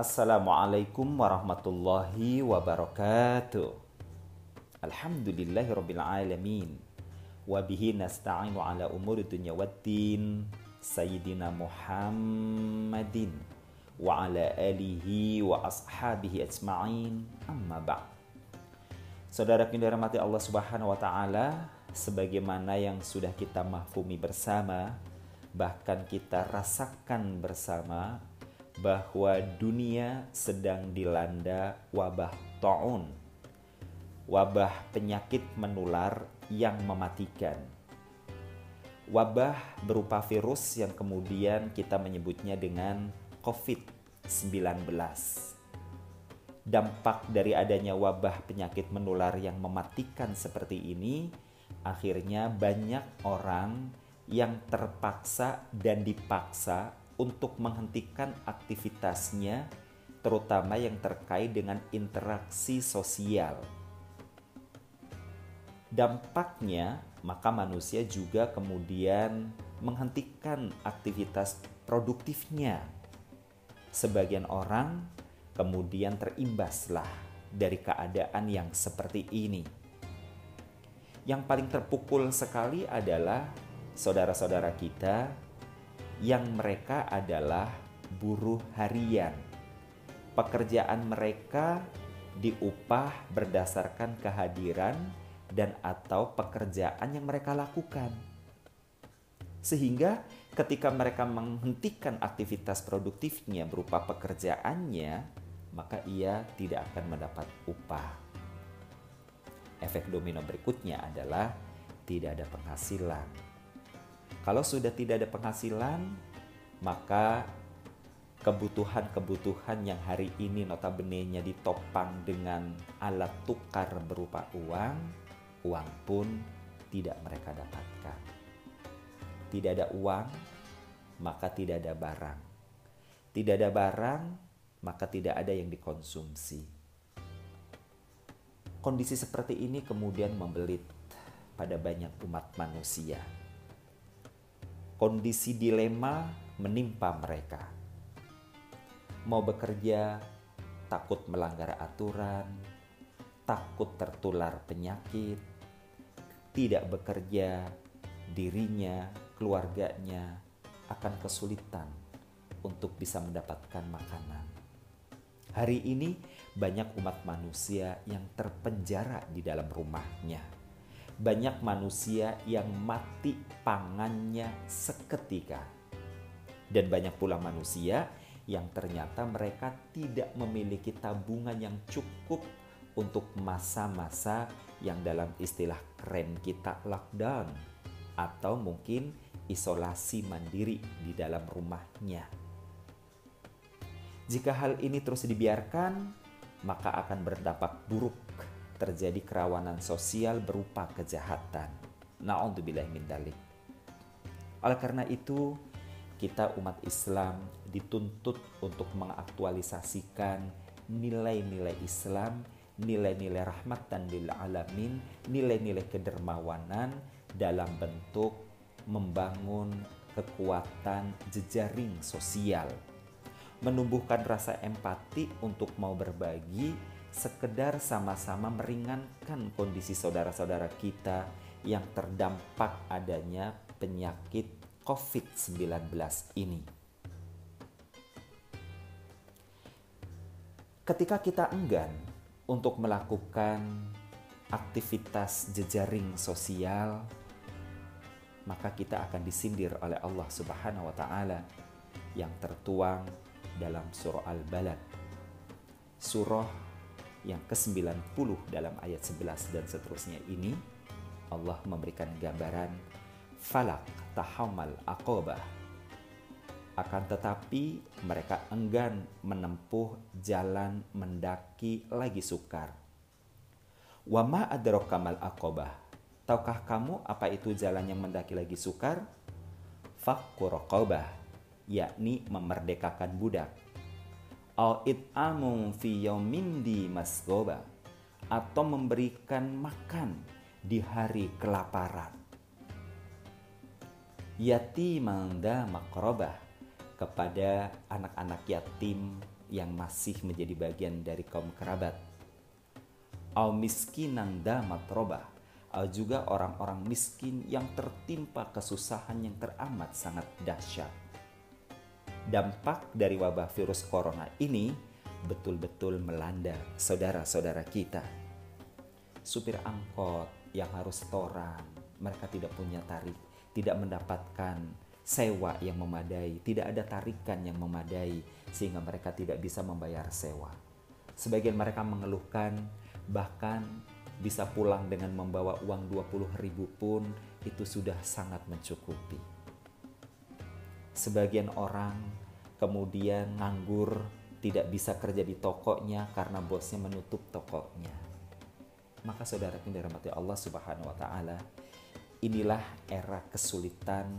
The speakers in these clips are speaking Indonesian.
Assalamualaikum warahmatullahi wabarakatuh. Alhamdulillahirabbil alamin. Wa bihi nasta'inu ala umuri dunya waddin. Sayyidina Muhammadin wa ala alihi wa ashabihi ajma'in. Amma ba'd. Saudara yang dirahmati Allah Subhanahu wa taala, sebagaimana yang sudah kita mahfumi bersama, bahkan kita rasakan bersama bahwa dunia sedang dilanda wabah taun, wabah penyakit menular yang mematikan. Wabah berupa virus yang kemudian kita menyebutnya dengan COVID-19. Dampak dari adanya wabah penyakit menular yang mematikan seperti ini, akhirnya banyak orang yang terpaksa dan dipaksa untuk menghentikan aktivitasnya, terutama yang terkait dengan interaksi sosial. Dampaknya, maka manusia juga kemudian menghentikan aktivitas produktifnya. Sebagian orang kemudian terimbaslah dari keadaan yang seperti ini. Yang paling terpukul sekali adalah saudara-saudara kita yang mereka adalah buruh harian. Pekerjaan mereka diupah berdasarkan kehadiran dan atau pekerjaan yang mereka lakukan. Sehingga ketika mereka menghentikan aktivitas produktifnya berupa pekerjaannya, maka ia tidak akan mendapat upah. Efek domino berikutnya adalah tidak ada penghasilan. Kalau sudah tidak ada penghasilan, maka kebutuhan-kebutuhan yang hari ini notabene-nya ditopang dengan alat tukar berupa uang, uang pun tidak mereka dapatkan. Tidak ada uang, maka tidak ada barang. Tidak ada barang, maka tidak ada yang dikonsumsi. Kondisi seperti ini kemudian membelit pada banyak umat manusia. Kondisi dilema menimpa mereka. Mau bekerja, takut melanggar aturan, takut tertular penyakit, tidak bekerja, dirinya, keluarganya akan kesulitan untuk bisa mendapatkan makanan. Hari ini banyak umat manusia yang terpenjara di dalam rumahnya. Banyak manusia yang mati pangannya seketika. Dan banyak pula manusia yang ternyata mereka tidak memiliki tabungan yang cukup untuk masa-masa yang dalam istilah keren kita lockdown atau mungkin isolasi mandiri di dalam rumahnya. Jika hal ini terus dibiarkan, maka akan berdampak buruk terjadi kerawanan sosial berupa kejahatan. Na'udzubillah min dalik. Oleh karena itu, kita umat Islam dituntut untuk mengaktualisasikan nilai-nilai Islam, nilai-nilai rahmatan lil alamin, nilai-nilai kedermawanan dalam bentuk membangun kekuatan jejaring sosial menumbuhkan rasa empati untuk mau berbagi, sekedar sama-sama meringankan kondisi saudara-saudara kita yang terdampak adanya penyakit COVID-19 ini. Ketika kita enggan untuk melakukan aktivitas jejaring sosial, maka kita akan disindir oleh Allah Subhanahu wa taala yang tertuang dalam surah Al-Balad. Surah yang ke-90 dalam ayat 11 dan seterusnya ini Allah memberikan gambaran falak tahamal aqobah akan tetapi mereka enggan menempuh jalan mendaki lagi sukar. Wama adrokamal akobah. Tahukah kamu apa itu jalan yang mendaki lagi sukar? Fakkurokobah yakni memerdekakan budak. Al it'amu fi yaumin di masgoba atau memberikan makan di hari kelaparan. Yatiman da makrobah kepada anak-anak yatim yang masih menjadi bagian dari kaum kerabat. Au miskinan damat robah, juga orang-orang miskin yang tertimpa kesusahan yang teramat sangat dahsyat. Dampak dari wabah virus corona ini betul-betul melanda saudara-saudara kita. Supir angkot yang harus toran, mereka tidak punya tarik, tidak mendapatkan sewa yang memadai, tidak ada tarikan yang memadai sehingga mereka tidak bisa membayar sewa. Sebagian mereka mengeluhkan bahkan bisa pulang dengan membawa uang 20 ribu pun itu sudah sangat mencukupi. Sebagian orang kemudian nganggur tidak bisa kerja di tokonya karena bosnya menutup tokonya. Maka saudara yang dirahmati Allah Subhanahu wa taala, inilah era kesulitan,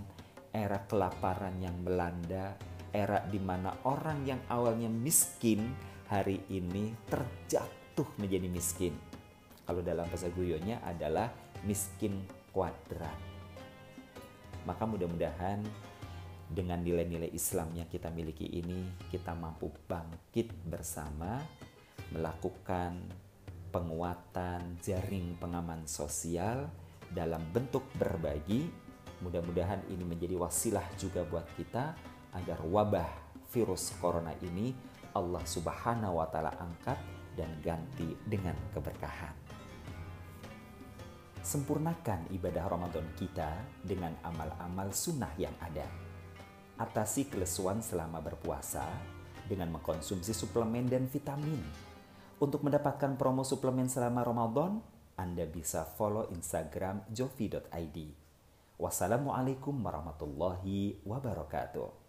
era kelaparan yang melanda, era di mana orang yang awalnya miskin hari ini terjatuh menjadi miskin kalau dalam bahasa guyonnya adalah miskin kuadrat. Maka mudah-mudahan dengan nilai-nilai Islam yang kita miliki ini, kita mampu bangkit bersama melakukan penguatan jaring pengaman sosial dalam bentuk berbagi. Mudah-mudahan ini menjadi wasilah juga buat kita agar wabah virus corona ini Allah Subhanahu wa taala angkat dan ganti dengan keberkahan. Sempurnakan ibadah Ramadan kita dengan amal-amal sunnah yang ada. Atasi kelesuan selama berpuasa dengan mengkonsumsi suplemen dan vitamin. Untuk mendapatkan promo suplemen selama Ramadan, Anda bisa follow Instagram jovi.id. Wassalamualaikum warahmatullahi wabarakatuh.